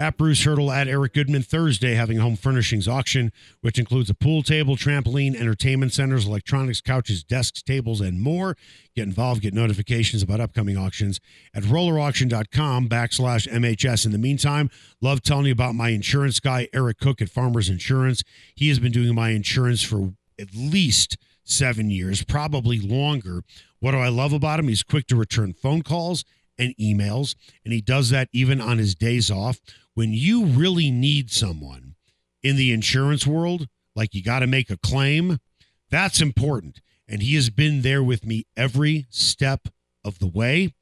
at Bruce Hurdle at Eric Goodman. Thursday, having a home furnishings auction, which includes a pool table, trampoline, entertainment centers, electronics, couches, desks, tables, and more. Get involved, get notifications about upcoming auctions at rollerauction.com backslash MHS. In the meantime, love telling you about my insurance guy, Eric Cook at Farmers Insurance. He has been doing my insurance for at least seven years, probably longer. What do I love about him? He's quick to return phone calls and emails, and he does that even on his days off. When you really need someone in the insurance world, like you got to make a claim, that's important. And he has been there with me every step of the way.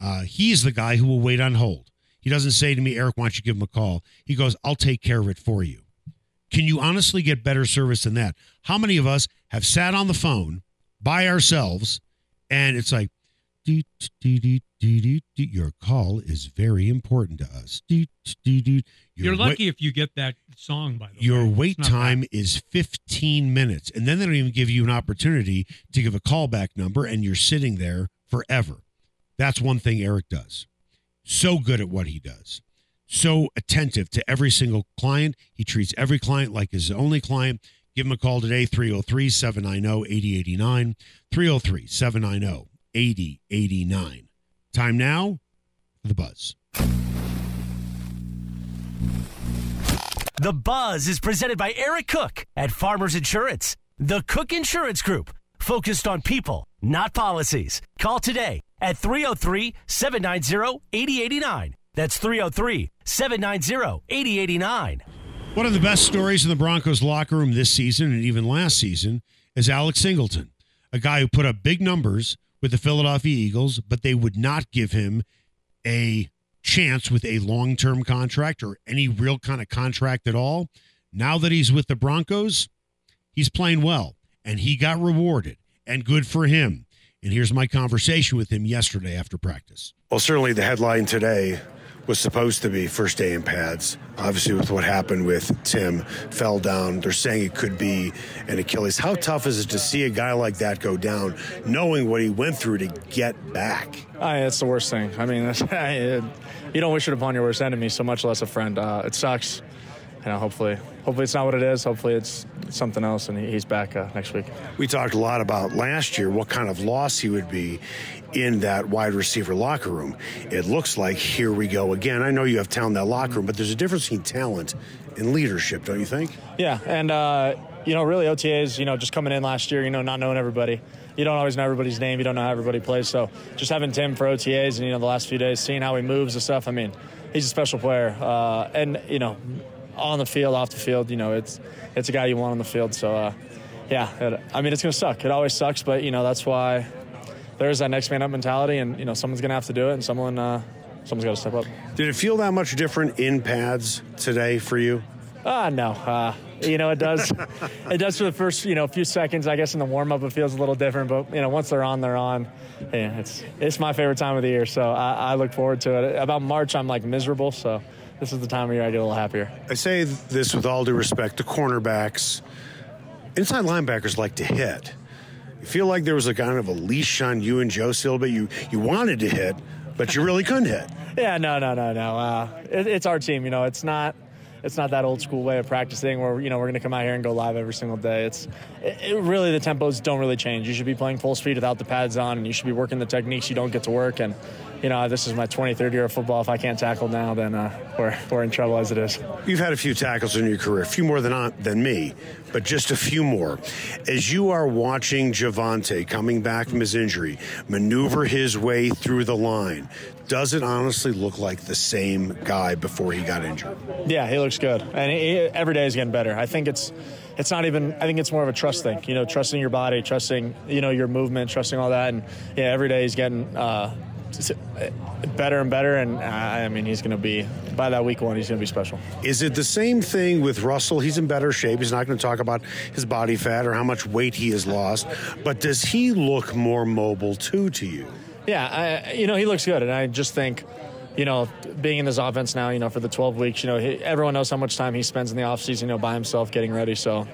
Uh, he's the guy who will wait on hold. He doesn't say to me, Eric, why don't you give him a call? He goes, I'll take care of it for you. Can you honestly get better service than that? How many of us have sat on the phone by ourselves and it's like, your call is very important to us. You're lucky if you get that song, by the way. Your wait time is 15 minutes. And then they don't even give you an opportunity to give a callback number, and you're sitting there forever. That's one thing Eric does. So good at what he does. So attentive to every single client. He treats every client like his only client. Give him a call today, 303 790 8089. 303 790 8089. Time now for the buzz. The Buzz is presented by Eric Cook at Farmers Insurance. The Cook Insurance Group, focused on people, not policies. Call today at 303 790 8089. That's 303 790 8089. One of the best stories in the Broncos locker room this season and even last season is Alex Singleton, a guy who put up big numbers with the Philadelphia Eagles, but they would not give him a chance with a long term contract or any real kind of contract at all. Now that he's with the Broncos, he's playing well and he got rewarded and good for him. And here's my conversation with him yesterday after practice. Well, certainly the headline today was supposed to be first day in pads. Obviously, with what happened with Tim, fell down. They're saying it could be an Achilles. How tough is it to see a guy like that go down, knowing what he went through to get back? I, it's the worst thing. I mean, that's, I, you don't wish it upon your worst enemy, so much less a friend. Uh, it sucks. You know, hopefully, hopefully it's not what it is. Hopefully it's something else, and he's back uh, next week. We talked a lot about last year what kind of loss he would be in that wide receiver locker room. It looks like here we go again. I know you have talent in that locker room, but there's a difference between talent and leadership, don't you think? Yeah, and uh, you know, really OTAs. You know, just coming in last year, you know, not knowing everybody. You don't always know everybody's name. You don't know how everybody plays. So just having Tim for OTAs and you know the last few days, seeing how he moves and stuff. I mean, he's a special player, uh, and you know, on the field, off the field, you know, it's it's a guy you want on the field. So uh, yeah, it, I mean, it's gonna suck. It always sucks, but you know that's why there's that next man up mentality, and you know someone's gonna have to do it, and someone uh, someone's got to step up. Did it feel that much different in pads today for you? Ah, no. Uh, you know, it does. it does for the first, you know, few seconds. I guess in the warm up, it feels a little different. But you know, once they're on, they're on. Yeah, it's it's my favorite time of the year, so I, I look forward to it. About March, I'm like miserable, so this is the time of year I get a little happier. I say this with all due respect to cornerbacks. Inside linebackers like to hit. You feel like there was a kind of a leash on you and Joe but you you wanted to hit, but you really couldn't hit. Yeah, no, no, no, no. Uh, it, it's our team. You know, it's not. it's not that old school way of practicing where you know we're going to come out here and go live every single day. It's it, it really the tempos don't really change. You should be playing full speed without the pads on, and you should be working the techniques you don't get to work. And you know, this is my 23rd year of football. If I can't tackle now, then uh, we're, we're in trouble as it is. You've had a few tackles in your career, a few more than, than me, but just a few more. As you are watching Javonte coming back from his injury, maneuver his way through the line, does it honestly look like the same guy before he got injured? Yeah, he looks good, and he, every day is getting better. I think it's it's not even. I think it's more of a trust thing. You know, trusting your body, trusting you know your movement, trusting all that, and yeah, every day he's getting. Uh, better and better, and uh, I mean he's going to be by that week one he's going to be special. Is it the same thing with Russell? He's in better shape. He's not going to talk about his body fat or how much weight he has lost, but does he look more mobile too to you? Yeah, I, you know he looks good, and I just think you know, being in this offense now, you know, for the 12 weeks, you know, he, everyone knows how much time he spends in the offseason, you know, by himself getting ready. So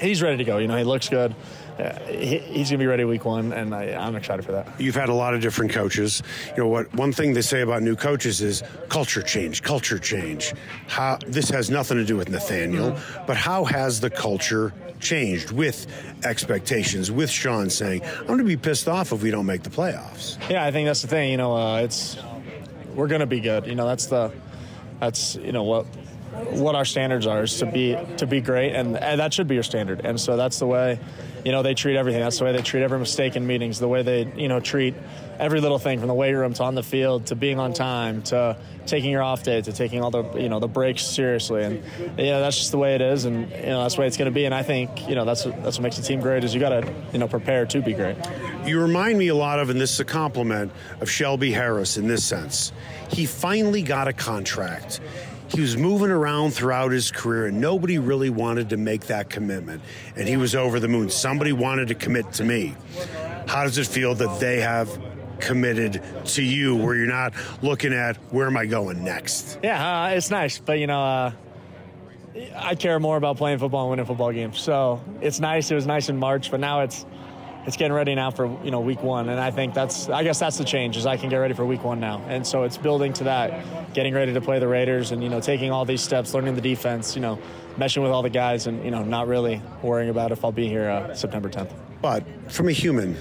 he's ready to go. You know, he looks good. Uh, he, he's going to be ready week one, and I, am excited for that. You've had a lot of different coaches. You know what? One thing they say about new coaches is culture change. Culture change. How this has nothing to do with Nathaniel, mm-hmm. but how has the culture changed with expectations? With Sean saying, "I'm going to be pissed off if we don't make the playoffs." Yeah, I think that's the thing. You know, uh, it's we're going to be good. You know, that's the that's you know what what our standards are is to be to be great, and, and that should be your standard. And so that's the way you know, they treat everything. That's the way they treat every mistake in meetings, the way they, you know, treat every little thing from the weight room to on the field to being on time to taking your off day to taking all the, you know, the breaks seriously. And, you know, that's just the way it is. And, you know, that's the way it's going to be. And I think, you know, that's, what, that's what makes the team great is you got to, you know, prepare to be great. You remind me a lot of, and this is a compliment, of Shelby Harris in this sense. He finally got a contract he was moving around throughout his career and nobody really wanted to make that commitment. And he was over the moon. Somebody wanted to commit to me. How does it feel that they have committed to you where you're not looking at where am i going next? Yeah uh, it's nice but you know uh, i care more about playing football and winning football games. So it's nice. It was nice in march but now it's it's getting ready now for you know week one, and I think that's I guess that's the change is I can get ready for week one now, and so it's building to that, getting ready to play the Raiders, and you know taking all these steps, learning the defense, you know, meshing with all the guys, and you know not really worrying about if I'll be here uh, September 10th. But from a human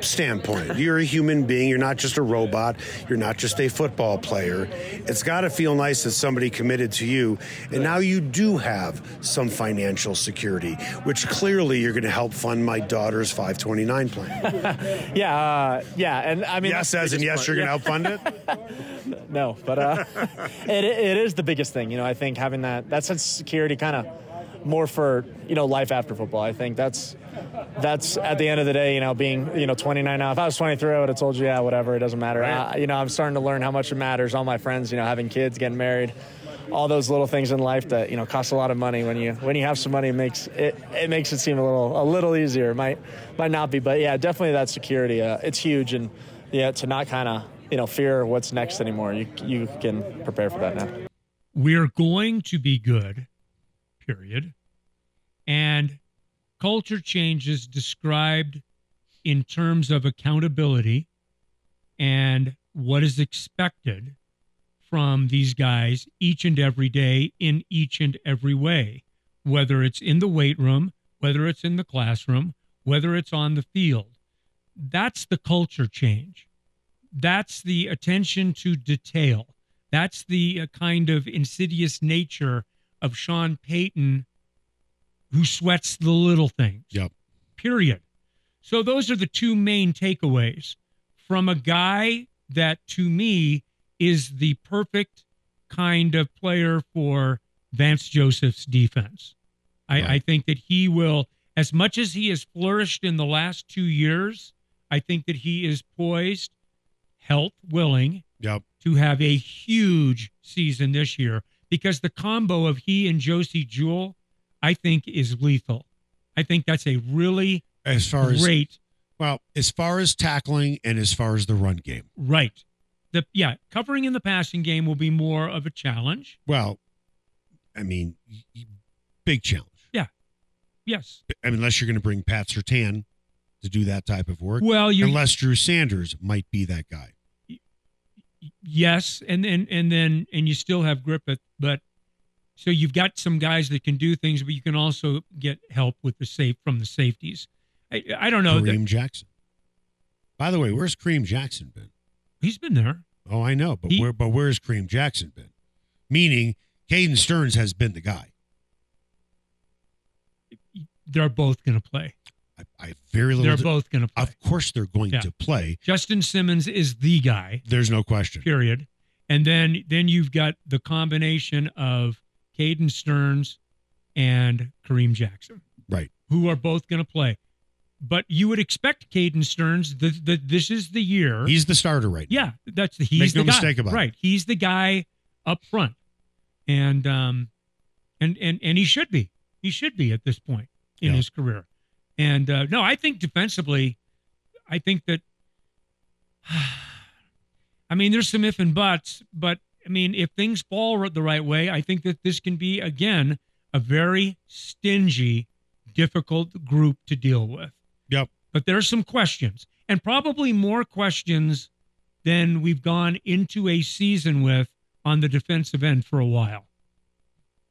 standpoint. You're a human being. You're not just a robot. You're not just a football player. It's got to feel nice that somebody committed to you. And now you do have some financial security, which clearly you're going to help fund my daughter's 529 plan. yeah. Uh, yeah. And I mean, yes, as in yes, you're going to help fund it? no, but uh, it, it is the biggest thing. You know, I think having that, that sense of security kind of more for, you know, life after football. I think that's that's at the end of the day, you know, being you know 29 now. If I was 23, I would have told you, yeah, whatever, it doesn't matter. Right. I, you know, I'm starting to learn how much it matters. All my friends, you know, having kids, getting married, all those little things in life that you know cost a lot of money. When you when you have some money, it makes it it makes it seem a little a little easier. It might might not be, but yeah, definitely that security. Uh, it's huge, and yeah, to not kind of you know fear what's next anymore. You you can prepare for that now. We're going to be good. Period. And culture changes described in terms of accountability and what is expected from these guys each and every day in each and every way, whether it's in the weight room, whether it's in the classroom, whether it's on the field. That's the culture change. That's the attention to detail. That's the uh, kind of insidious nature of Sean Payton who sweats the little things. Yep. Period. So those are the two main takeaways from a guy that to me is the perfect kind of player for Vance Joseph's defense. I, right. I think that he will, as much as he has flourished in the last two years, I think that he is poised, health willing, yep. to have a huge season this year because the combo of he and Josey Jewell I think is lethal. I think that's a really as far great. As, well, as far as tackling and as far as the run game, right? The yeah, covering in the passing game will be more of a challenge. Well, I mean, big challenge. Yeah. Yes. I mean, unless you're going to bring Pat Surtain to do that type of work. Well, you unless Drew Sanders might be that guy. Yes, and then and then and you still have Griffith, but So you've got some guys that can do things, but you can also get help with the safe from the safeties. I, I don't know. Kareem That, Jackson. By the way, where's Kareem Jackson been? he's been there. Oh, I know, but He- where but where's Kareem Jackson been? Meaning, Caden Sterns has been the guy. They're both going to play. I, I very little. They're to- both going to play. Of course, they're going Yeah. to play. Justin Simmons is the guy. There's no question. period. And then then you've got the combination of Caden Sterns and Kareem Jackson, Right. who are both going to play. But you would expect Caden Sterns. The, the, this is the year. He's the starter right now. yeah, that's the he's Make the no guy. mistake about it. right. He's the guy up front, and um, and and and he should be. He should be at this point in Yeah. his career. And uh, no, I think defensively, I think that. I mean, there's some if and buts, but I mean, if things fall the right way, I think that this can be again a very stingy, difficult group to deal with. Yep. But there are some questions, and probably more questions than we've gone into a season with on the defensive end for a while.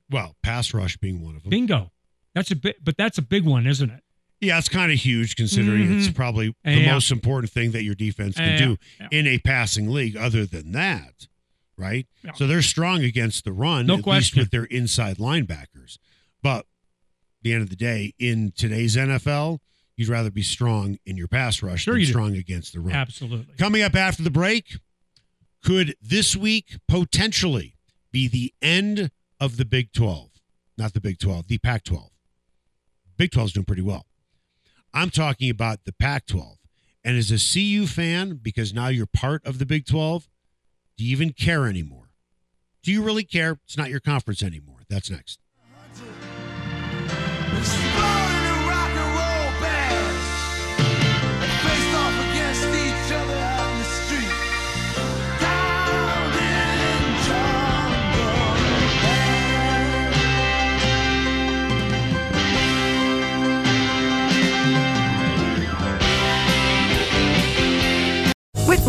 Well, pass rush being one of them. Bingo. That's a bit, but that's a big one, isn't it? Yeah, it's kind of huge considering it's Mhm. probably the Yeah. most important thing that your defense can do yeah. in a passing league. Other than that, right? So they're strong against the run, No at least question. with their inside linebackers. But at the end of the day, in today's NFL, you'd rather be strong in your pass rush Sure than you do. strong against the run. Absolutely. Coming up after the break, could this week potentially be the end of the Big 12? Not the Big 12, the Pac 12. Big 12 is doing pretty well. I'm talking about the Pac 12. And as a CU fan, because now you're part of the Big 12, do you even care anymore? Do you really care? It's not your conference anymore. That's next.